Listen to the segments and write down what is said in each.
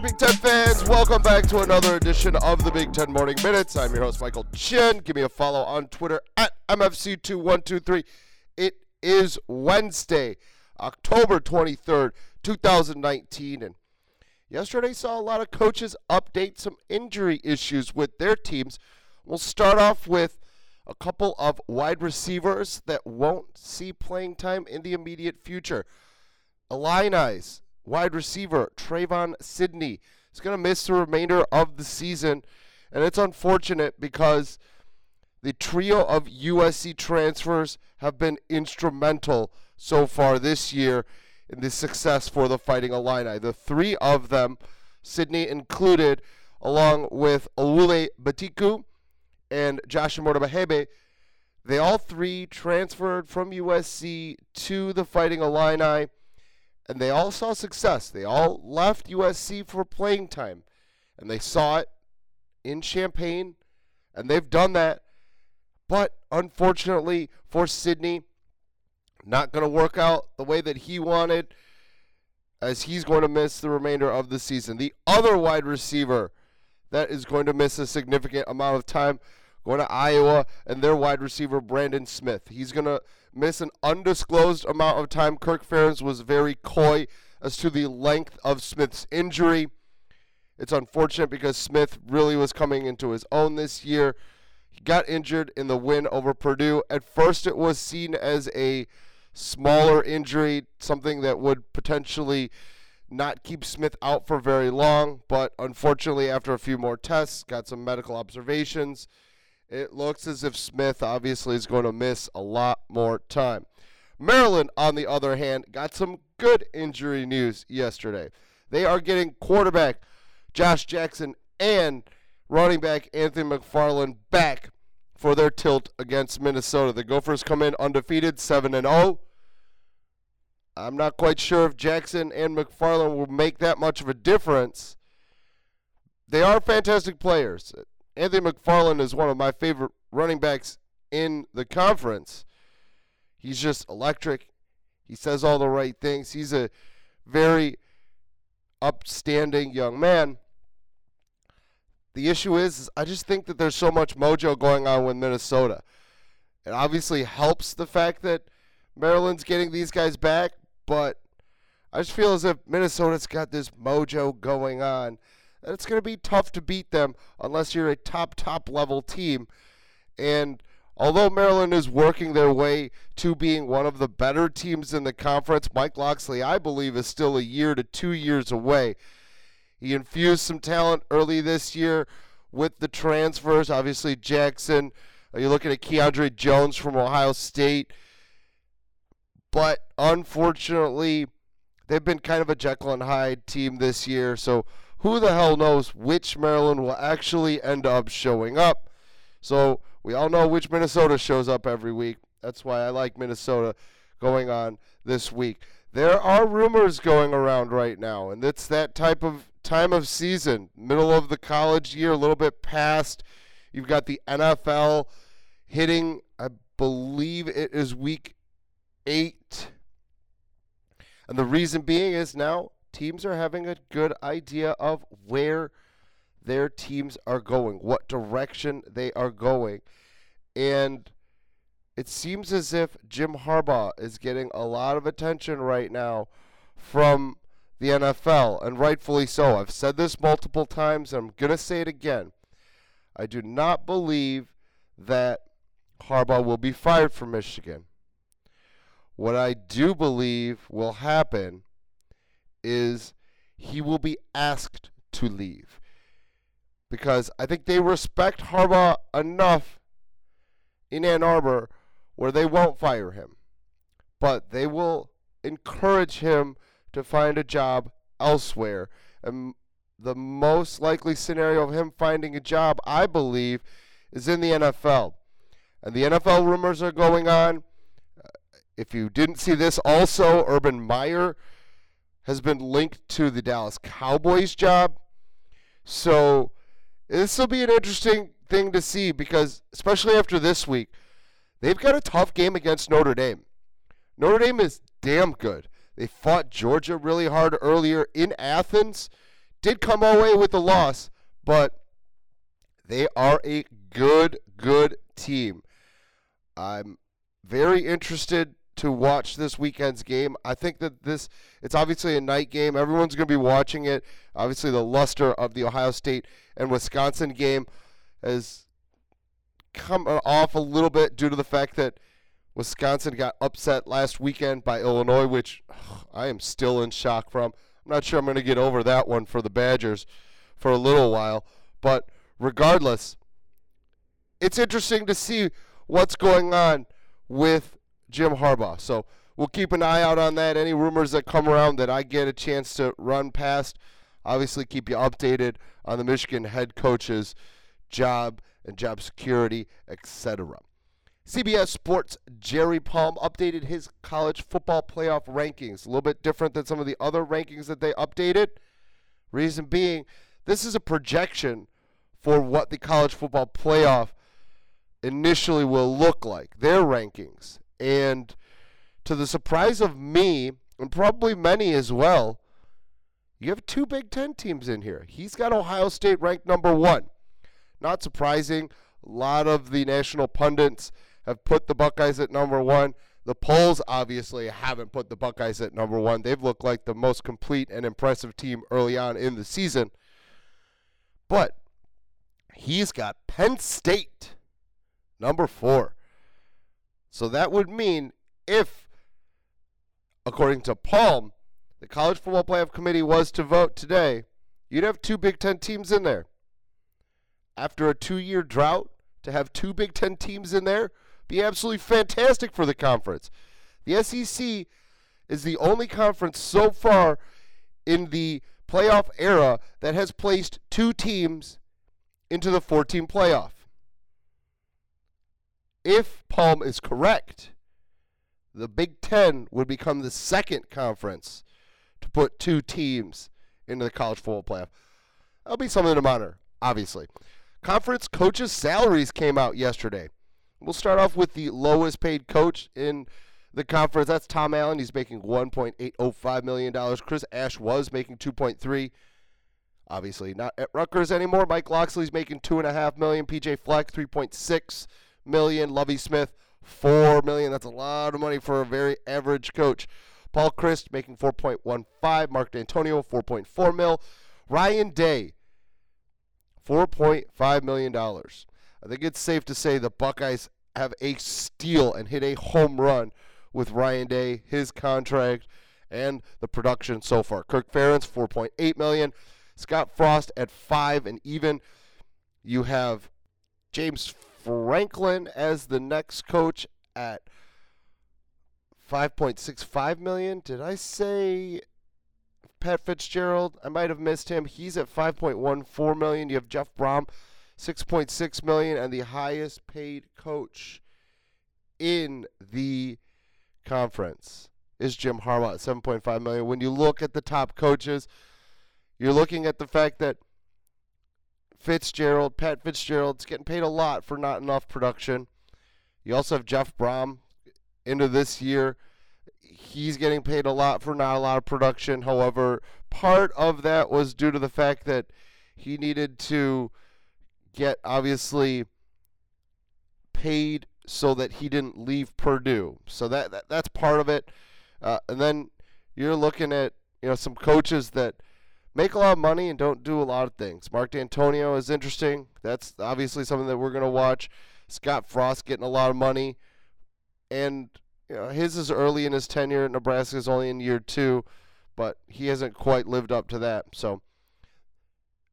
Big Ten fans. Welcome back to another edition of the Big Ten Morning Minutes. I'm your host, Michael Chin. Give me a follow on Twitter at MFC2123. It is Wednesday, October 23rd, 2019. And yesterday saw a lot of coaches update some injury issues with their teams. We'll start off with a couple of wide receivers that won't see playing time in the immediate future. Illini's wide receiver Trevon Sidney is going to miss the remainder of the season, and it's unfortunate because the trio of USC transfers have been instrumental so far this year in the success for the Fighting Illini. The three of them, Sidney included, along with Oluwole Betiku and Josh Imatorbhebhe, they all three transferred from USC to the Fighting Illini and they all saw success. They all left USC for playing time, and they saw it in Champaign, and they've done that. But unfortunately for Sidney, not going to work out the way that he wanted, as he's going to miss the remainder of the season. The other wide receiver that is going to miss a significant amount of time going to Iowa and their wide receiver Brandon Smith. He's going to miss an undisclosed amount of time. Kirk Ferentz was very coy as to the length of Smith's injury. It's unfortunate because Smith really was coming into his own this year. He got injured in the win over Purdue. At first, it was seen as a smaller injury, something that would potentially not keep Smith out for very long. But unfortunately, after a few more tests, got some medical observations, it looks as if Smith obviously is going to miss a lot more time. Maryland, on the other hand, got some good injury news yesterday. They are getting quarterback Josh Jackson and running back Anthony McFarland back for their tilt against Minnesota. The Gophers come in undefeated, 7 and 0. I'm not quite sure if Jackson and McFarland will make that much of a difference. They are fantastic players. Anthony McFarland is one of my favorite running backs in the conference. He's just electric. He says all the right things. He's a very upstanding young man. The issue is, is I just think that there's so much mojo going on with Minnesota. It obviously helps the fact that Maryland's getting these guys back, but I just feel as if Minnesota's got this mojo going on it's going to be tough to beat them unless you're a top, top level team. And although Maryland is working their way to being one of the better teams in the conference, Mike Locksley, I believe, is still a year to two years away. He infused some talent early this year with the transfers. Obviously, Jackson. You're looking at Keandre Jones from Ohio State. But unfortunately, they've been kind of a Jekyll and Hyde team this year. So who the hell knows which Maryland will actually end up showing up. So we all know which Minnesota shows up every week. That's why I like Minnesota going on this week. There are rumors going around right now, and it's that type of time of season, middle of the college year, a little bit past. You've got the NFL hitting, I believe it is week eight. And the reason being is now teams are having a good idea of where their teams are going, what direction they are going. And it seems as if Jim Harbaugh is getting a lot of attention right now from the NFL, and rightfully so. I've said this multiple times, and I'm going to say it again. I do not believe that Harbaugh will be fired from Michigan. What I do believe will happen is he will be asked to leave. Because I think they respect Harbaugh enough in Ann Arbor where they won't fire him. But they will encourage him to find a job elsewhere. And the most likely scenario of him finding a job, I believe, is in the NFL. And the NFL rumors are going on. Uh, if you didn't see this, also, Urban Meyer has been linked to the Dallas Cowboys job. So this will be an interesting thing to see because, especially after this week, they've got a tough game against Notre Dame. Notre Dame is damn good. They fought Georgia really hard earlier in Athens. did come away with a loss, but they are a good, good team. I'm very interested to watch this weekend's game. I think that this it's obviously a night game. Everyone's going to be watching it. Obviously, the luster of the Ohio State and Wisconsin game has come off a little bit due to the fact that Wisconsin got upset last weekend by Illinois, which ugh, I am still in shock from. I'm not sure I'm going to get over that one for the Badgers for a little while, but regardless, it's interesting to see what's going on with Jim Harbaugh. So we'll keep an eye out on that. Any rumors that come around that I get a chance to run past, obviously keep you updated on the Michigan head coach's job and job security, etc. CBS Sports Jerry Palm updated his college football playoff rankings. A little bit different than some of the other rankings that they updated. Reason being, this is a projection for what the college football playoff initially will look like, their rankings. And to the surprise of me, and probably many as well, you have two Big Ten teams in here. He's got Ohio State ranked number one. Not surprising. A lot of the national pundits have put the Buckeyes at number one. The polls obviously haven't put the Buckeyes at number one. They've looked like the most complete and impressive team early on in the season. But he's got Penn State number four. So that would mean if, according to Palm, the College Football Playoff Committee was to vote today, you'd have two Big Ten teams in there. After a two year drought, to have two Big Ten teams in there be absolutely fantastic for the conference. The SEC is the only conference so far in the playoff era that has placed two teams into the 14 playoff if Palm is correct, the Big Ten would become the second conference to put two teams into the college football playoff. That'll be something to monitor, obviously. Conference coaches' salaries came out yesterday. We'll start off with the lowest paid coach in the conference. That's Tom Allen. He's making $1.805 million. Chris Ash was making 2.3. Obviously, not at Rutgers anymore. Mike Locksley's making two and a half million. PJ Fleck, 3.6 million. Lovie Smith, four million. That's a lot of money for a very average coach. Paul Chryst making 4.15. Mark Dantonio, 4.4 mil. Ryan Day, 4.5 million dollars. I think it's safe to say the Buckeyes have a steal and hit a home run with Ryan Day, his contract, and the production so far. Kirk Ferentz, 4.8 million. Scott Frost at five and even. You have James Franklin as the next coach at 5.65 million. Did I say Pat Fitzgerald? I might have missed him. He's at 5.14 million. You have Jeff Brohm, 6.6 million, and the highest paid coach in the conference is Jim Harbaugh at 7.5 million. When you look at the top coaches, you're looking at the fact that Fitzgerald, Pat Fitzgerald's getting paid a lot for not enough production. You also have Jeff Brohm into this year. He's getting paid a lot for not a lot of production. However, part of that was due to the fact that he needed to get obviously paid so that he didn't leave Purdue. So that, that that's part of it. Uh, and then you're looking at you know some coaches that make a lot of money and don't do a lot of things. Mark Dantonio is interesting. That's obviously something that we're going to watch. Scott Frost getting a lot of money. And you know, his is early in his tenure. Nebraska is only in year two, but he hasn't quite lived up to that. So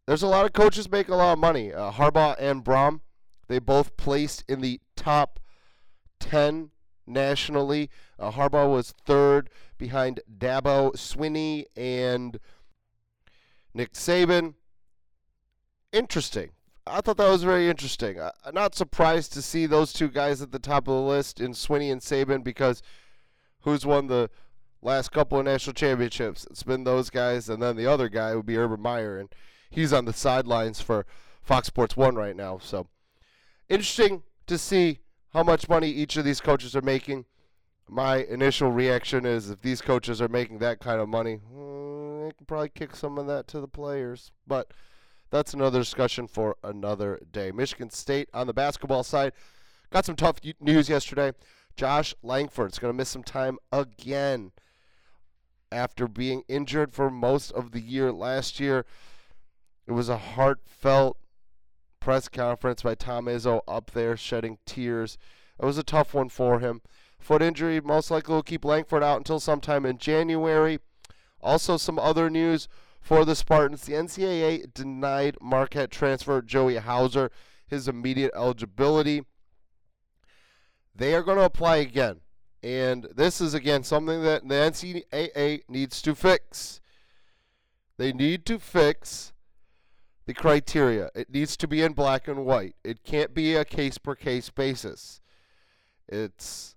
there's a lot of coaches making a lot of money. Uh, Harbaugh and Brohm, they both placed in the top 10 nationally. Uh, Harbaugh was third behind Dabo Swinney and – Nick Saban. Interesting. I thought that was very interesting. I'm not surprised to see those two guys at the top of the list in Swinney and Saban because who's won the last couple of national championships? It's been those guys, and then the other guy would be Urban Meyer, and he's on the sidelines for Fox Sports One right now. So interesting to see how much money each of these coaches are making. My initial reaction is if these coaches are making that kind of money, hmm, they can probably kick some of that to the players. But that's another discussion for another day. Michigan State on the basketball side got some tough news yesterday. Josh Langford's going to miss some time again after being injured for most of the year last year. It was a heartfelt press conference by Tom Izzo up there shedding tears. It was a tough one for him. Foot injury most likely will keep Langford out until sometime in January. Also, some other news for the Spartans. The NCAA denied Marquette transfer Joey Hauser his immediate eligibility. They are going to apply again. And this is, again, something that the NCAA needs to fix. They need to fix the criteria. It needs to be in black and white. It can't be a case per case basis. It's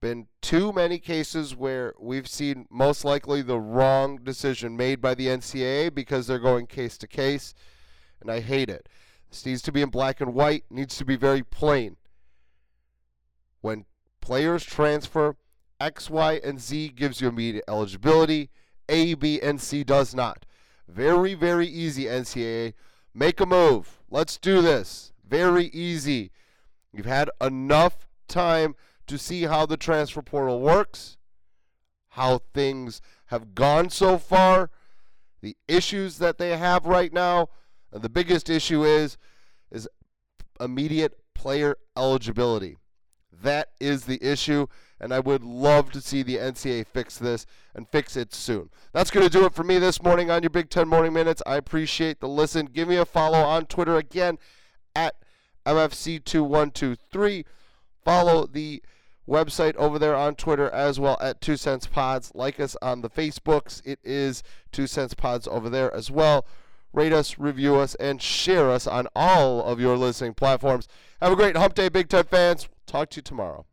been too many cases where we've seen most likely the wrong decision made by the NCAA because they're going case to case, and I hate it. This needs to be in black and white, needs to be very plain. When players transfer, X, Y, and Z gives you immediate eligibility, A, B, and C does not. Very, very easy, NCAA. Make a move. Let's do this. Very easy. You've had enough time to see how the transfer portal works, how things have gone so far, the issues that they have right now. And the biggest issue is is immediate player eligibility. That is the issue, and I would love to see the NCAA fix this and fix it soon. That's going to do it for me this morning on your Big Ten Morning Minutes. I appreciate the listen. Give me a follow on Twitter again at MFC2123. Follow the website over there on Twitter as well at Two Cents Pods. Like us on the Facebooks. It is Two Cents Pods over there as well. Rate us, review us, and share us on all of your listening platforms. Have a great Hump Day, Big Ten fans. Talk to you tomorrow.